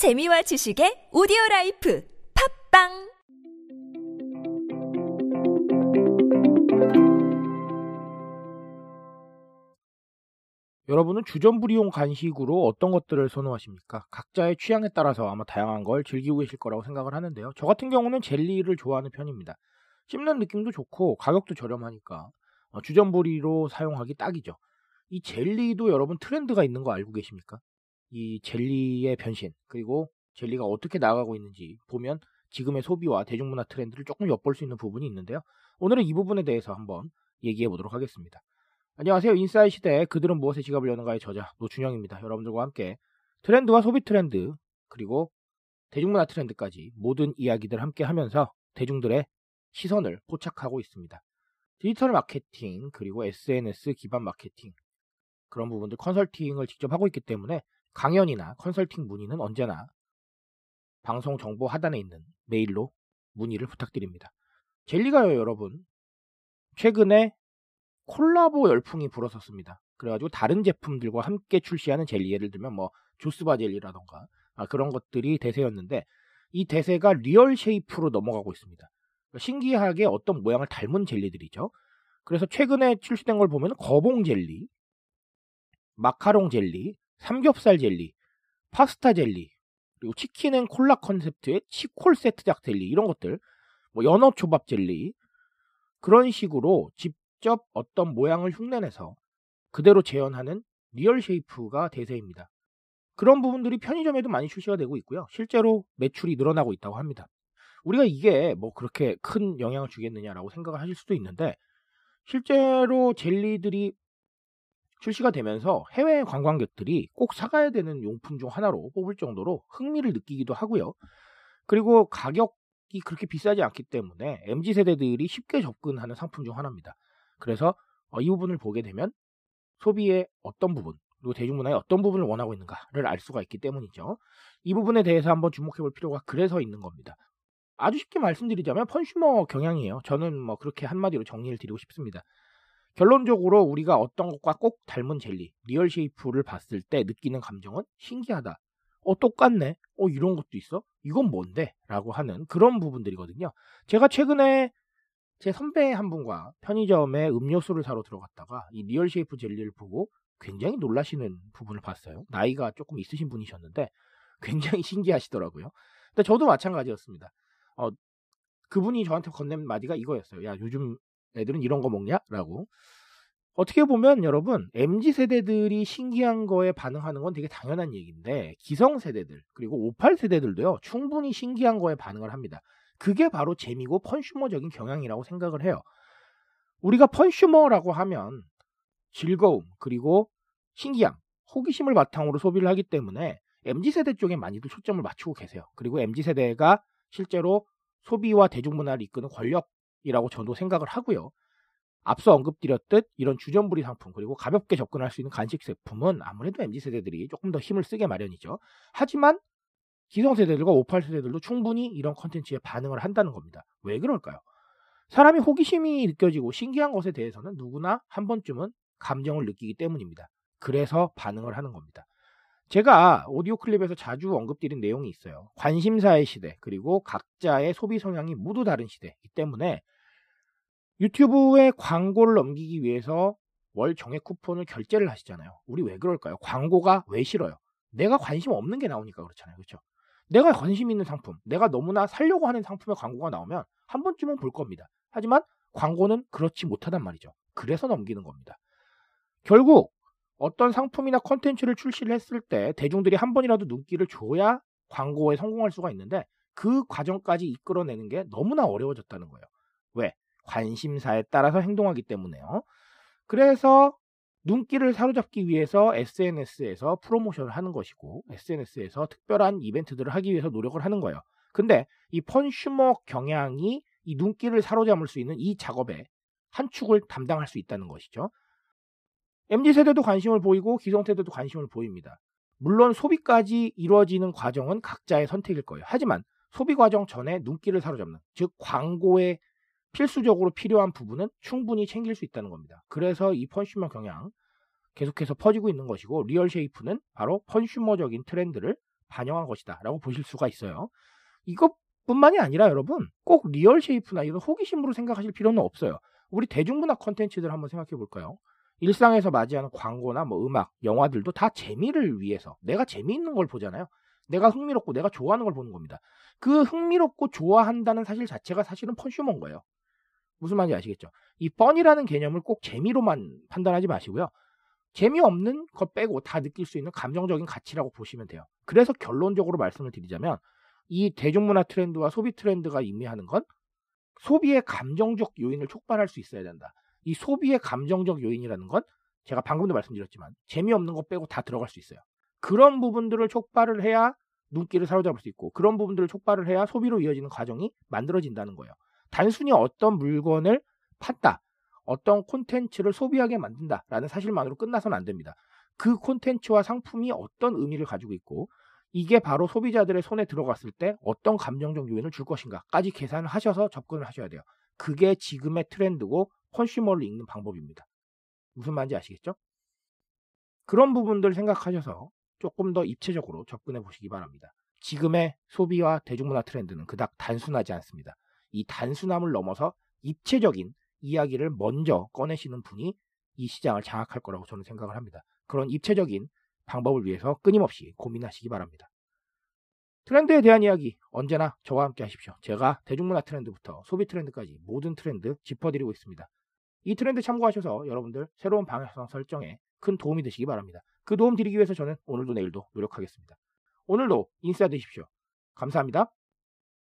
재미와 지식의 오디오 life 팟빵 여러분은 주전부리용 간식으로 어떤 것들을 선호하십니까? 각자의 취향에 따라서 아마 다양한 걸 즐기고 계실 거라고 생각을 하는데요. 저 같은 경우는 젤리를 좋아하는 편입니다. 씹는 느낌도 좋고 가격도 저렴하니까 어, 주전부리로 사용하기 딱이죠. 이 젤리도 여러분 트렌드가 있는 거 알고 계십니까? 이 젤리의 변신 그리고 젤리가 어떻게 나가고 있는지 보면 지금의 소비와 대중문화 트렌드를 조금 엿볼 수 있는 부분이 있는데요. 오늘은 이 부분에 대해서 한번 얘기해 보도록 하겠습니다. 안녕하세요. 인사이 시대 그들은 무엇에 지갑을 여는가의 저자 노준영입니다. 여러분들과 함께 트렌드와 소비 트렌드 그리고 대중문화 트렌드까지 모든 이야기들 함께 하면서 대중들의 시선을 포착하고 있습니다. 디지털 마케팅 그리고 SNS 기반 마케팅 그런 부분들 컨설팅을 직접 하고 있기 때문에 강연이나 컨설팅 문의는 언제나 방송 정보 하단에 있는 메일로 문의를 부탁드립니다. 젤리가요, 여러분. 최근에 콜라보 열풍이 불었었습니다. 그래가지고 다른 제품들과 함께 출시하는 젤리, 예를 들면 뭐 죠스바 젤리라던가 아, 그런 것들이 대세였는데 이 대세가 real shape로 넘어가고 있습니다. 신기하게 어떤 모양을 닮은 젤리들이죠. 그래서 최근에 출시된 걸 보면 거봉 젤리, 마카롱 젤리, 삼겹살 젤리, 파스타 젤리, 그리고 치킨 and 콜라 컨셉트의 치콜 세트작 젤리 이런 것들, 뭐 연어 초밥 젤리 그런 식으로 직접 어떤 모양을 흉내내서 그대로 재현하는 real shape가 대세입니다. 그런 부분들이 편의점에도 많이 출시가 되고 있고요. 실제로 매출이 늘어나고 있다고 합니다. 우리가 이게 뭐 그렇게 큰 영향을 주겠느냐라고 생각을 하실 수도 있는데 실제로 젤리들이 출시가 되면서 해외 관광객들이 꼭 사가야 되는 용품 중 하나로 뽑을 정도로 흥미를 느끼기도 하고요. 그리고 가격이 그렇게 비싸지 않기 때문에 MZ 세대들이 쉽게 접근하는 상품 중 하나입니다. 그래서 어, 이 부분을 보게 되면 소비의 어떤 부분 그리고 대중문화의 어떤 부분을 원하고 있는가를 알 수가 있기 때문이죠. 이 부분에 대해서 한번 주목해 볼 필요가 그래서 있는 겁니다. 아주 쉽게 말씀드리자면 funsumer 경향이에요. 저는 뭐 그렇게 한마디로 정리를 드리고 싶습니다. 결론적으로 우리가 어떤 것과 꼭 닮은 젤리, real shape를 봤을 때 느끼는 감정은 신기하다. 어, 똑같네. 어, 이런 것도 있어? 이건 뭔데? 라고 하는 그런 부분들이거든요. 제가 최근에 제 선배 한 분과 편의점에 음료수를 사러 들어갔다가 이 real shape 젤리를 보고 굉장히 놀라시는 부분을 봤어요. 나이가 조금 있으신 분이셨는데 굉장히 신기하시더라고요. 근데 저도 마찬가지였습니다. 어, 그분이 저한테 건넨 마디가 이거였어요. 야, 요즘 애들은 이런 거 먹냐? 라고. 어떻게 보면 여러분, MZ 세대들이 신기한 거에 반응하는 건 되게 당연한 얘기인데, 기성 세대들, 그리고 58 세대들도요, 충분히 신기한 거에 반응을 합니다. 그게 바로 재미고 펀슈머적인 경향이라고 생각을 해요. 우리가 펀슈머라고 하면 즐거움, 그리고 신기함, 호기심을 바탕으로 소비를 하기 때문에 MZ 세대 쪽에 많이들 초점을 맞추고 계세요. 그리고 MZ 세대가 실제로 소비와 대중문화를 이끄는 권력 이라고 저도 생각을 하고요. 앞서 언급드렸듯 이런 주전부리 상품 그리고 가볍게 접근할 수 있는 간식 제품은 아무래도 MZ 세대들이 조금 더 힘을 쓰게 마련이죠. 하지만 기성 세대들과 58 세대들도 충분히 이런 컨텐츠에 반응을 한다는 겁니다. 왜 그럴까요? 사람이 호기심이 느껴지고 신기한 것에 대해서는 누구나 한 번쯤은 감정을 느끼기 때문입니다. 그래서 반응을 하는 겁니다. 제가 오디오 클립에서 자주 언급드린 내용이 있어요. 관심사의 시대, 그리고 각자의 소비 성향이 모두 다른 시대이기 때문에 유튜브에 광고를 넘기기 위해서 월 정액 쿠폰을 결제를 하시잖아요. 우리 왜 그럴까요? 광고가 왜 싫어요? 내가 관심 없는 게 나오니까 그렇잖아요. 그렇죠? 내가 관심 있는 상품, 내가 너무나 살려고 하는 상품의 광고가 나오면 한 번쯤은 볼 겁니다. 하지만 광고는 그렇지 못하단 말이죠. 그래서 넘기는 겁니다. 결국 어떤 상품이나 컨텐츠를 출시를 했을 때 대중들이 한 번이라도 눈길을 줘야 광고에 성공할 수가 있는데 그 과정까지 이끌어내는 게 너무나 어려워졌다는 거예요. 왜? 관심사에 따라서 행동하기 때문에요. 그래서 눈길을 사로잡기 위해서 SNS에서 프로모션을 하는 것이고 SNS에서 특별한 이벤트들을 하기 위해서 노력을 하는 거예요. 근데 이 funsumer 경향이 이 눈길을 사로잡을 수 있는 이 작업에 한 축을 담당할 수 있다는 것이죠. MZ 세대도 관심을 보이고 기성 세대도 관심을 보입니다. 물론 소비까지 이루어지는 과정은 각자의 선택일 거예요. 하지만 소비 과정 전에 눈길을 사로잡는 즉 광고에 필수적으로 필요한 부분은 충분히 챙길 수 있다는 겁니다. 그래서 이 funsumer 경향 계속해서 퍼지고 있는 것이고 real shape는 바로 funsumer적인 트렌드를 반영한 것이다 라고 보실 수가 있어요. 이것뿐만이 아니라 여러분 꼭 real shape나 이런 호기심으로 생각하실 필요는 없어요. 우리 대중문화 컨텐츠들 한번 생각해 볼까요? 일상에서 맞이하는 광고나 뭐 음악, 영화들도 다 재미를 위해서 내가 재미있는 걸 보잖아요. 내가 흥미롭고 내가 좋아하는 걸 보는 겁니다. 그 흥미롭고 좋아한다는 사실 자체가 사실은 funsumer인 거예요. 무슨 말인지 아시겠죠? 이 fun이라는 개념을 꼭 재미로만 판단하지 마시고요. 재미없는 것 빼고 다 느낄 수 있는 감정적인 가치라고 보시면 돼요. 그래서 결론적으로 말씀을 드리자면 이 대중문화 트렌드와 소비 트렌드가 의미하는 건 소비의 감정적 요인을 촉발할 수 있어야 된다. 이 소비의 감정적 요인이라는 건 제가 방금도 말씀드렸지만 재미없는 것 빼고 다 들어갈 수 있어요. 그런 부분들을 촉발을 해야 눈길을 사로잡을 수 있고 그런 부분들을 촉발을 해야 소비로 이어지는 과정이 만들어진다는 거예요. 단순히 어떤 물건을 판다, 어떤 콘텐츠를 소비하게 만든다라는 사실만으로 끝나서는 안 됩니다. 그 콘텐츠와 상품이 어떤 의미를 가지고 있고 이게 바로 소비자들의 손에 들어갔을 때 어떤 감정적 요인을 줄 것인가까지 계산을 하셔서 접근을 하셔야 돼요. 그게 지금의 트렌드고 컨슈머를 읽는 방법입니다. 무슨 말인지 아시겠죠? 그런 부분들 생각하셔서 조금 더 입체적으로 접근해 보시기 바랍니다. 지금의 소비와 대중문화 트렌드는 그닥 단순하지 않습니다. 이 단순함을 넘어서 입체적인 이야기를 먼저 꺼내시는 분이 이 시장을 장악할 거라고 저는 생각을 합니다. 그런 입체적인 방법을 위해서 끊임없이 고민하시기 바랍니다. 트렌드에 대한 이야기 언제나 저와 함께 하십시오. 제가 대중문화 트렌드부터 소비 트렌드까지 모든 트렌드 짚어드리고 있습니다. 이 트렌드 참고하셔서 여러분들 새로운 방향성 설정에 큰 도움이 되시기 바랍니다. 그 도움 드리기 위해서 저는 오늘도 내일도 노력하겠습니다. 오늘도 인싸 되십시오. 감사합니다.